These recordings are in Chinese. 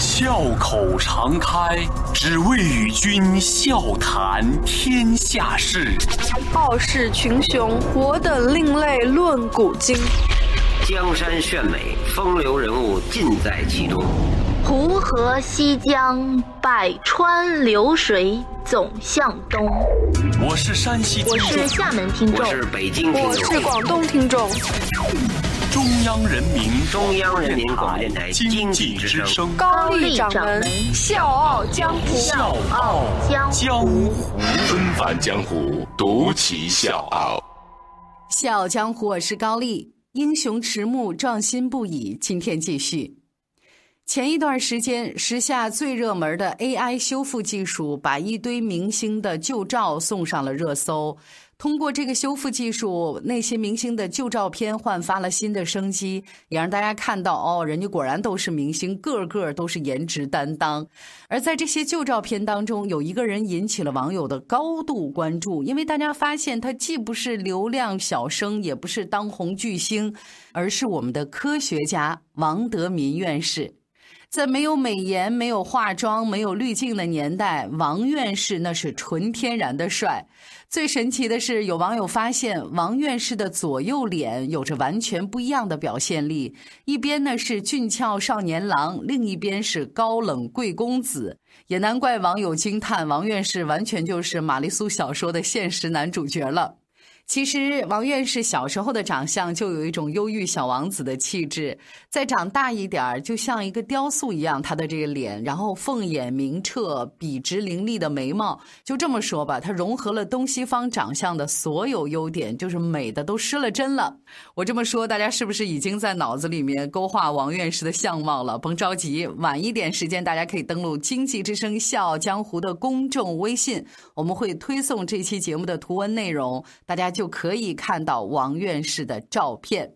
笑口常开，只为与君笑谈天下事。傲视群雄，我等另类论古今。江山炫美，风流人物尽在其中。湖河西江，百川流水总向东。我是山西听我，是厦门听众我，是北京听我，是广东听众，中央人民中央人民广播电台经经济之济之声声，高丽掌门笑傲江湖。笑傲江江湖。纷繁江湖，独骑笑傲。笑傲江湖，我是高丽，英雄迟暮，壮心不已。今天继续。前一段时间，时下最热门的 AI 修复技术，把一堆明星的旧照送上了热搜。通过这个修复技术，那些明星的旧照片焕发了新的生机，也让大家看到哦，人家果然都是明星，个个都是颜值担当。而在这些旧照片当中，有一个人引起了网友的高度关注，因为大家发现他既不是流量小生，也不是当红巨星，而是我们的科学家王德民院士。在没有美颜、没有化妆、没有滤镜的年代，王院士那是纯天然的帅。最神奇的是，有网友发现王院士的左右脸有着完全不一样的表现力，一边呢是俊俏少年郎，另一边是高冷贵公子。也难怪网友惊叹，王院士完全就是玛丽苏小说的现实男主角了。其实，王院士小时候的长相就有一种忧郁小王子的气质，再长大一点儿，就像一个雕塑一样，他的这个脸，然后凤眼明澈、笔直凌厉的眉毛，就这么说吧，他融合了东西方长相的所有优点，就是美的都失了真了。我这么说，大家是不是已经在脑子里面勾画王院士的相貌了？甭着急，晚一点时间，大家可以登录《经济之声笑傲江湖》的公众微信，我们会推送这期节目的图文内容，大家就就可以看到王院士的照片。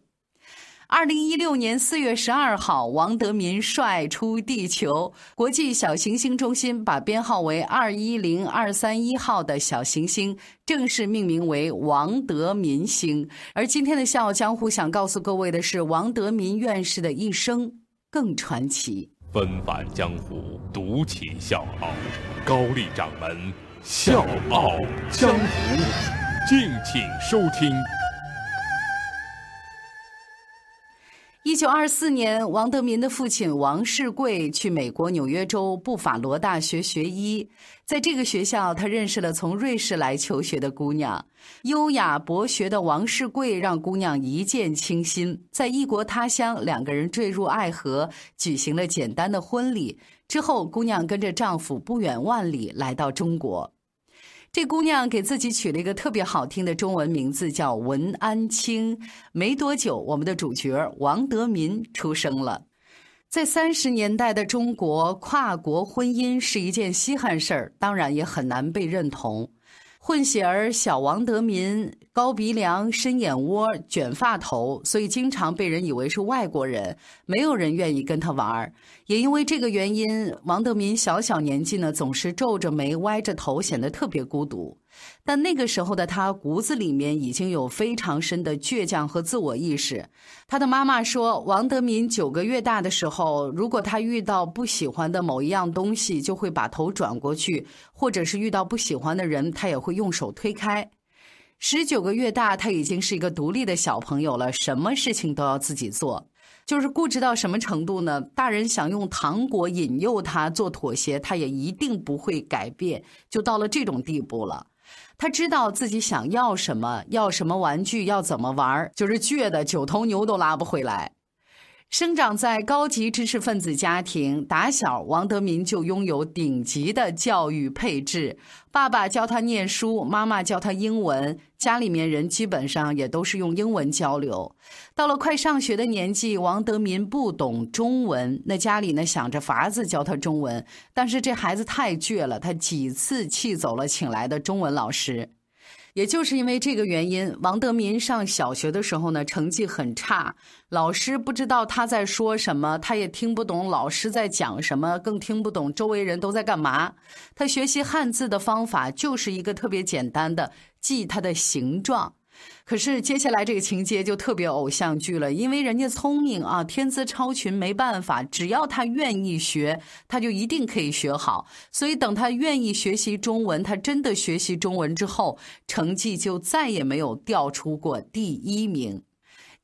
二零一六年四月十二号，王德民率出地球。国际小行星中心把编号为二一零二三一号的小行星正式命名为王德民星。而今天的《笑傲江湖》想告诉各位的是，王德民院士的一生更传奇。纷繁江湖，独骑笑傲。高丽掌门笑傲江湖，敬请收听。一九二四年，王德民的父亲王世贵去美国纽约州布法罗大学学医，在这个学校，他认识了从瑞士来求学的姑娘。优雅博学的王世贵让姑娘一见倾心，在异国他乡，两个人坠入爱河，举行了简单的婚礼。之后，姑娘跟着丈夫不远万里来到中国。这姑娘给自己取了一个特别好听的中文名字，叫文安清。没多久，我们的主角王德民出生了。在三十年代的中国，跨国婚姻是一件稀罕事儿，当然也很难被认同。混血儿小王德民，高鼻梁、深眼窝、卷发头，所以经常被人以为是外国人，没有人愿意跟他玩儿。也因为这个原因，王德民小小年纪呢，总是皱着眉、歪着头，显得特别孤独。但那个时候的他骨子里面已经有非常深的倔强和自我意识。他的妈妈说，王德民九个月大的时候，如果他遇到不喜欢的某一样东西，就会把头转过去，或者是遇到不喜欢的人，他也会用手推开。十九个月大，他已经是一个独立的小朋友了，什么事情都要自己做。就是固执到什么程度呢？大人想用糖果引诱他做妥协，他也一定不会改变，就到了这种地步了。他知道自己想要什么，要什么玩具，要怎么玩，就是倔的九头牛都拉不回来。生长在高级知识分子家庭，打小王德民就拥有顶级的教育配置。爸爸教他念书，妈妈教他英文，家里面人基本上也都是用英文交流。到了快上学的年纪，王德民不懂中文，那家里呢想着法子教他中文，但是这孩子太倔了，他几次气走了请来的中文老师。也就是因为这个原因，王德民上小学的时候呢，成绩很差，老师不知道他在说什么，他也听不懂老师在讲什么，更听不懂周围人都在干嘛。他学习汉字的方法就是一个特别简单的记它的形状。可是接下来这个情节就特别偶像剧了，因为人家聪明啊，天资超群，没办法，只要他愿意学，他就一定可以学好。所以等他愿意学习中文，他真的学习中文之后，成绩就再也没有掉出过第一名。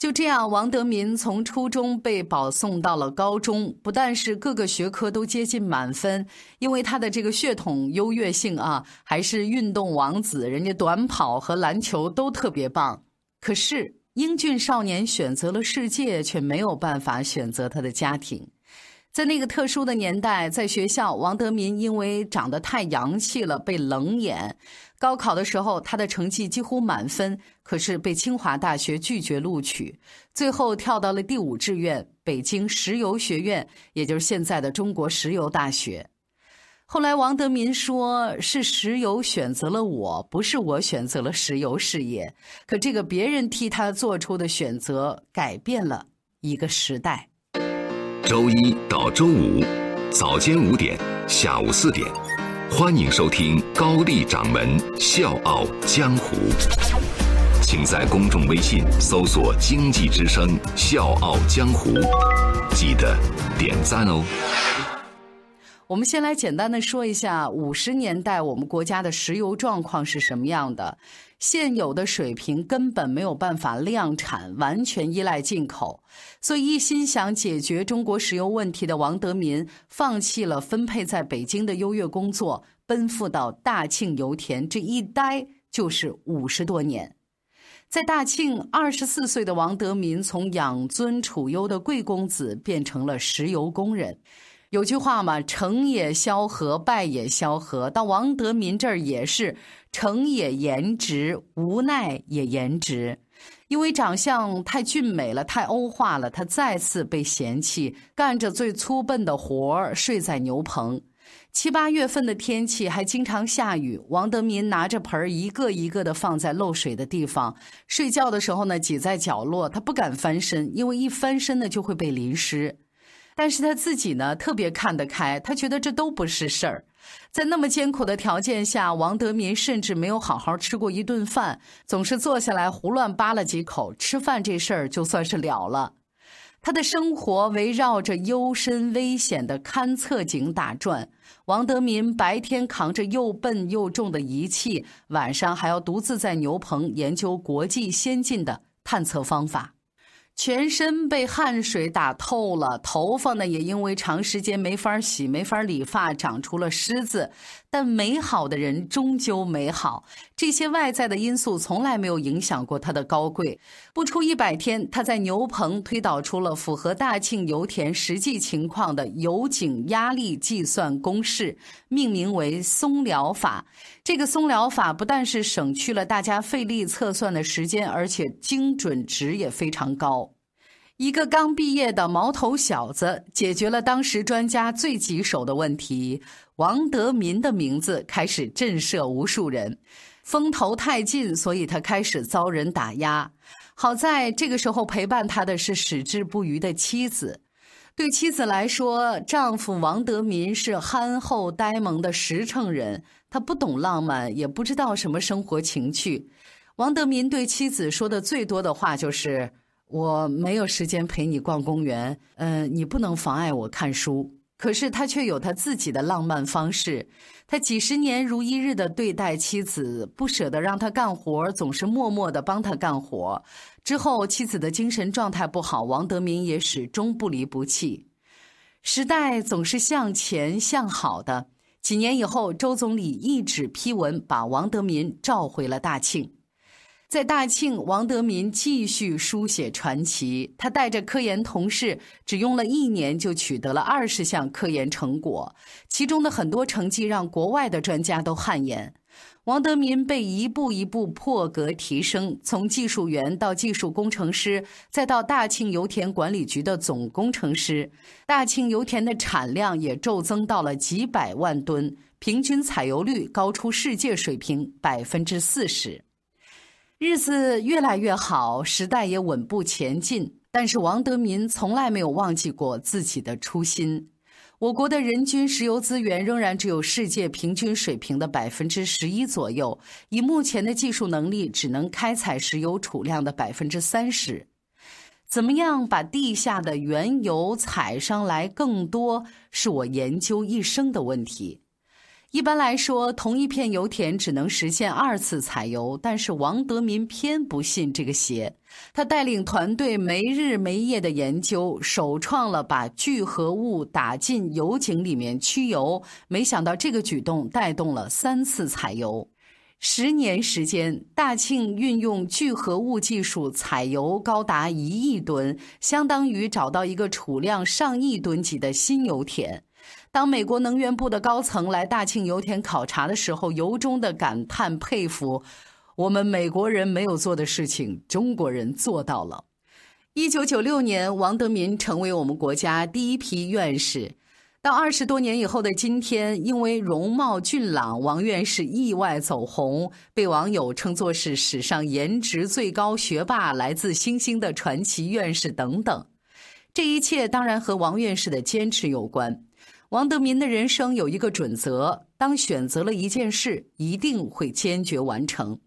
就这样，王德民从初中被保送到了高中，不但是各个学科都接近满分，因为他的这个血统优越性啊，还是运动王子，人家短跑和篮球都特别棒。可是，英俊少年选择了世界，却没有办法选择他的家庭。在那个特殊的年代，在学校，王德民因为长得太洋气了，被冷眼。高考的时候，他的成绩几乎满分，可是被清华大学拒绝录取，最后跳到了第五志愿——北京石油学院，也就是现在的中国石油大学。后来，王德民说：“是石油选择了我，不是我选择了石油事业。”可这个别人替他做出的选择，改变了一个时代。周一到周五，早间五点，下午四点，欢迎收听高丽掌门笑傲江湖。请在公众微信搜索“经济之声笑傲江湖”，记得点赞哦。我们先来简单的说一下五十年代我们国家的石油状况是什么样的。现有的水平根本没有办法量产，完全依赖进口。所以，一心想解决中国石油问题的王德民，放弃了分配在北京的优越工作，奔赴到大庆油田。这一待就是五十多年。在大庆，二十四岁的王德民从养尊处优的贵公子变成了石油工人。有句话嘛，成也萧何，败也萧何。到王德民这儿也是，成也颜值，无奈也颜值。因为长相太俊美了，太欧化了，他再次被嫌弃，干着最粗笨的活儿，睡在牛棚。七八月份的天气还经常下雨，王德民拿着盆儿一个一个的放在漏水的地方，睡觉的时候呢，挤在角落，他不敢翻身，因为一翻身呢就会被淋湿。但是他自己呢，特别看得开，他觉得这都不是事儿。在那么艰苦的条件下，王德民甚至没有好好吃过一顿饭，总是坐下来胡乱扒了几口，吃饭这事儿就算是了了。他的生活围绕着幽深危险的勘测井打转。王德民白天扛着又笨又重的仪器，晚上还要独自在牛棚研究国际先进的探测方法。全身被汗水打透了，头发呢也因为长时间没法洗、没法理发，长出了虱子。但美好的人终究美好，这些外在的因素从来没有影响过他的高贵。不出一百天，他在牛棚推导出了符合大庆油田实际情况的油井压力计算公式，命名为松疗法。这个松疗法不但是省去了大家费力测算的时间，而且精准值也非常高。一个刚毕业的毛头小子，解决了当时专家最棘手的问题。王德民的名字开始震慑无数人。风头太劲，所以他开始遭人打压。好在这个时候陪伴他的是矢志不渝的妻子。对妻子来说，丈夫王德民是憨厚呆萌的实诚人，他不懂浪漫，也不知道什么生活情趣。王德民对妻子说的最多的话就是。我没有时间陪你逛公园，嗯，你不能妨碍我看书。可是他却有他自己的浪漫方式，他几十年如一日的对待妻子，不舍得让她干活，总是默默的帮她干活。之后妻子的精神状态不好，王德民也始终不离不弃。时代总是向前向好的。几年以后，周总理一纸批文把王德民召回了大庆。在大庆，王德民继续书写传奇。他带着科研同事，只用了一年就取得了二十项科研成果，其中的很多成绩让国外的专家都汗颜。王德民被一步一步破格提升，从技术员到技术工程师，再到大庆油田管理局的总工程师。大庆油田的产量也骤增到了几百万吨，平均采油率高出世界水平百分之四十。日子越来越好，时代也稳步前进。但是王德民从来没有忘记过自己的初心。我国的人均石油资源仍然只有世界平均水平的百分之十一左右，以目前的技术能力，只能开采石油储量的百分之三十。怎么样把地下的原油采上来更多，是我研究一生的问题。一般来说，同一片油田只能实现二次采油，但是王德民偏不信这个邪。他带领团队没日没夜的研究，首创了把聚合物打进油井里面驱油。没想到这个举动带动了三次采油。十年时间，大庆运用聚合物技术采油高达一亿吨，相当于找到一个储量上亿吨级的新油田。当美国能源部的高层来大庆油田考察的时候，由衷的感叹佩服：我们美国人没有做的事情，中国人做到了。一九九六年，王德民成为我们国家第一批院士。到二十多年以后的今天，因为容貌俊朗，王院士意外走红，被网友称作是史上颜值最高学霸、来自星星的传奇院士等等。这一切当然和王院士的坚持有关。王德民的人生有一个准则：当选择了一件事，一定会坚决完成。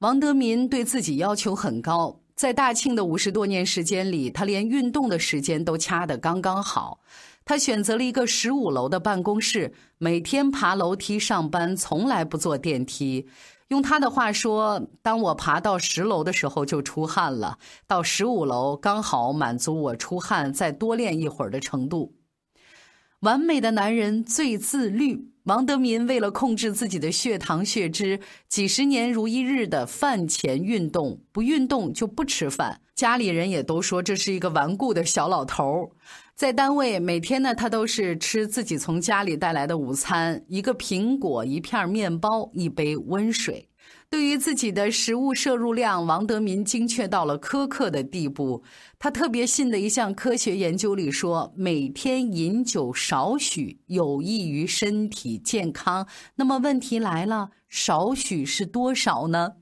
王德民对自己要求很高，在大庆的五十多年时间里，他连运动的时间都掐得刚刚好。他选择了一个十五楼的办公室，每天爬楼梯上班，从来不坐电梯。用他的话说：“当我爬到十楼的时候就出汗了，到十五楼刚好满足我出汗再多练一会儿的程度。”完美的男人最自律。王德民为了控制自己的血糖血脂，几十年如一日的饭前运动，不运动就不吃饭。家里人也都说这是一个顽固的小老头儿。在单位，每天呢，他都是吃自己从家里带来的午餐：一个苹果，一片面包，一杯温水。对于自己的食物摄入量，王德民精确到了苛刻的地步。他特别信的一项科学研究里说，每天饮酒少许有益于身体健康。那么问题来了，少许是多少呢？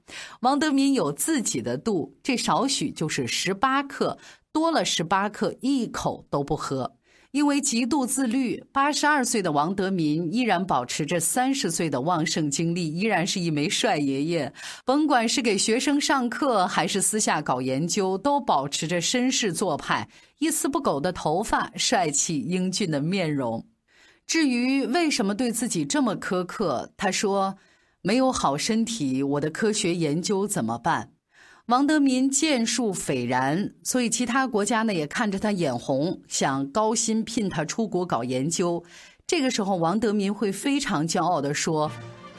王德民有自己的度，这少许就是十八克，多了十八克一口都不喝。因为极度自律，八十二岁的王德民依然保持着三十岁的旺盛精力，依然是一枚帅爷爷。甭管是给学生上课，还是私下搞研究，都保持着绅士做派，一丝不苟的头发，帅气英俊的面容。至于为什么对自己这么苛刻，他说：“没有好身体，我的科学研究怎么办？”王德民建树斐然，所以其他国家呢也看着他眼红，想高薪聘他出国搞研究。这个时候，王德民会非常骄傲地说：“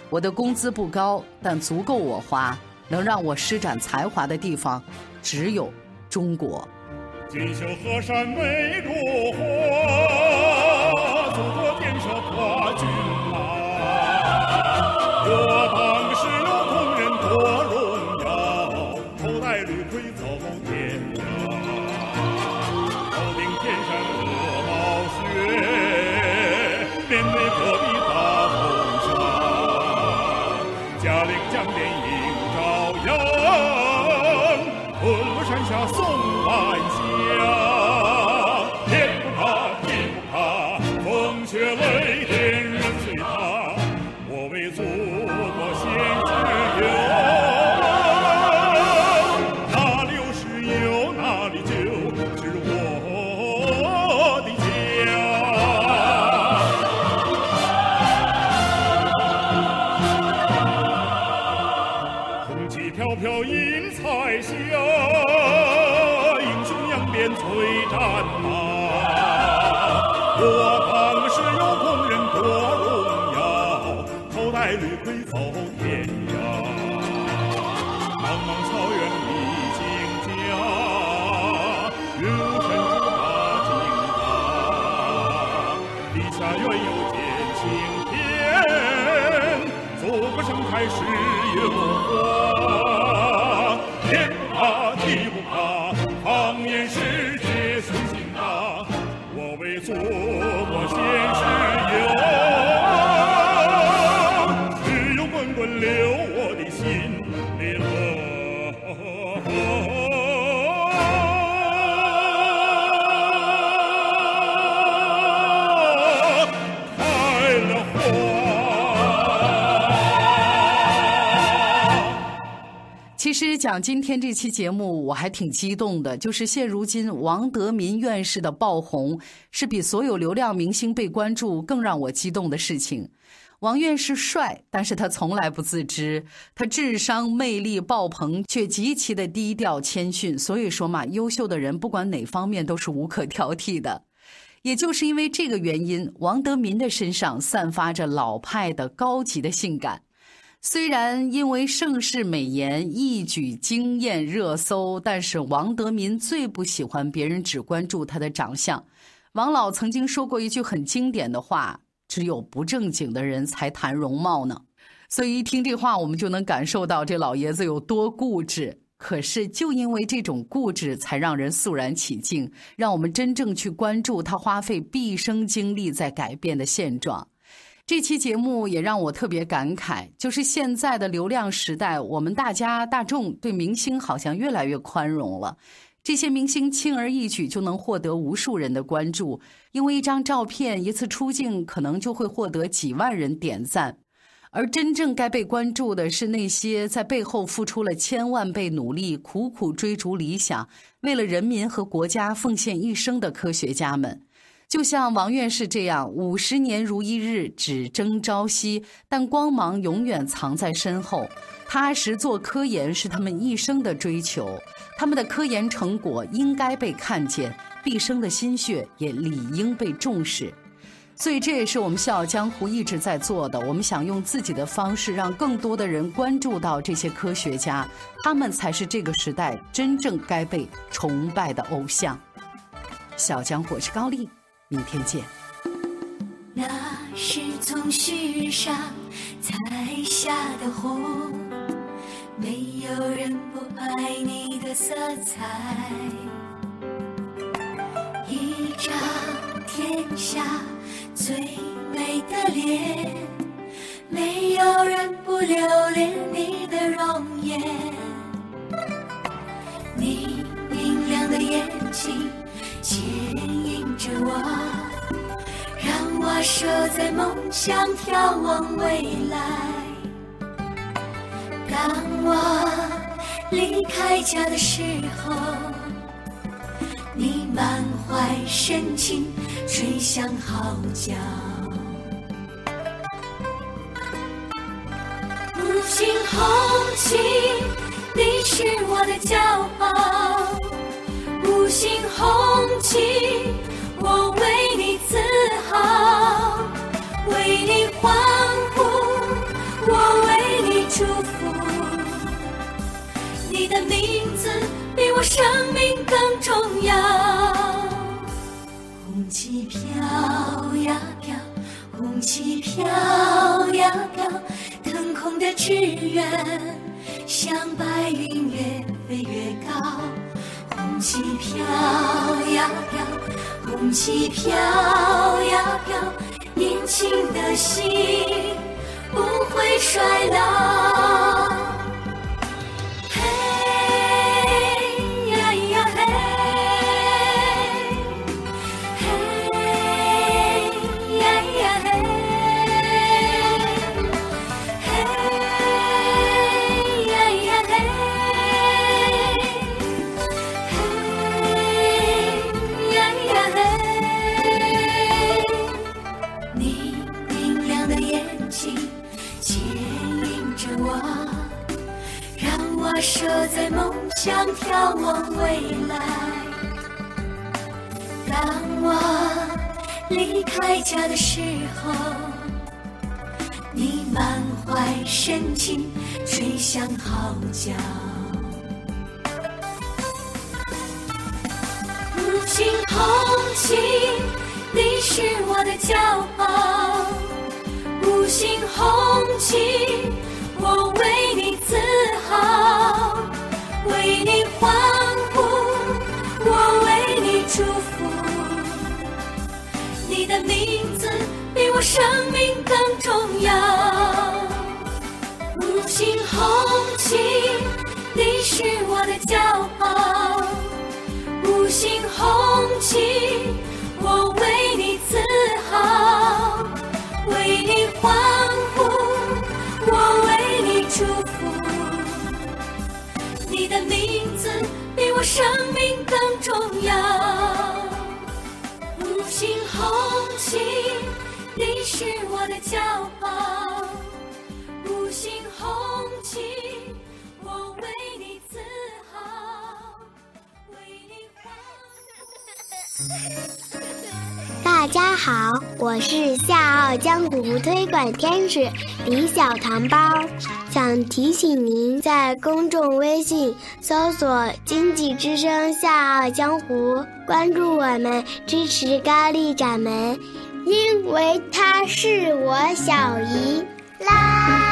我的工资不高，但足够我花，能让我施展才华的地方，只有中国。”锦绣河山美如画，do? 开始有光天不怕地不怕讲今天这期节目，我还挺激动的。就是现如今王德民院士的爆红，是比所有流量明星被关注更让我激动的事情。王院士帅，但是他从来不自知，他智商魅力爆棚，却极其的低调谦逊。所以说嘛，优秀的人不管哪方面都是无可挑剔的。也就是因为这个原因，王德民的身上散发着老派的高级的性感。虽然因为盛世美颜一举惊艳热搜，但是王德民最不喜欢别人只关注他的长相。王老曾经说过一句很经典的话：“只有不正经的人才谈容貌呢。”所以一听这话，我们就能感受到这老爷子有多固执。可是就因为这种固执，才让人肃然起敬，让我们真正去关注他花费毕生精力在改变的现状。这期节目也让我特别感慨，就是现在的流量时代，我们大家大众对明星好像越来越宽容了。这些明星轻而易举就能获得无数人的关注，因为一张照片、一次出镜，可能就会获得几万人点赞。而真正该被关注的是那些在背后付出了千万倍努力、苦苦追逐理想、为了人民和国家奉献一生的科学家们。就像王院士这样，五十年如一日，只争朝夕，但光芒永远藏在身后。踏实做科研是他们一生的追求，他们的科研成果应该被看见，毕生的心血也理应被重视。所以，这也是我们《笑傲江湖》一直在做的。我们想用自己的方式，让更多的人关注到这些科学家，他们才是这个时代真正该被崇拜的偶像。《笑傲江湖》是高丽。明天见。那是从旭日上采下的红，没有人不爱你的色彩。一张天下最美的脸，没有人不留恋你的容颜。你明亮的眼睛。牵引着我，让我守在梦想，眺望未来。当我离开家的时候，你满怀深情吹响号角。五星红旗，你是我的骄傲。五星红旗，我为你自豪，为你欢呼，我为你祝福。你的名字比我生命更重要。红旗飘呀飘，红旗飘呀飘，腾空的志愿像白云越飞越高。红旗飘呀飘，红旗飘呀飘，年轻的心不会衰老。想，眺望未来。当我离开家的时候，你满怀深情吹响号角。五星红旗，你是我的骄傲。五星红旗，我为你自豪。为你欢呼，我为你祝福。你的名字比我生命更重要。生命更重要。五星红旗，你是我的骄傲。五星红旗，我为你自豪，为你欢呼大家好，我是笑傲江湖推广天使李小糖包，想提醒您在公众微信搜索“经济之声笑傲江湖”，关注我们，支持高丽掌门，因为他是我小姨啦。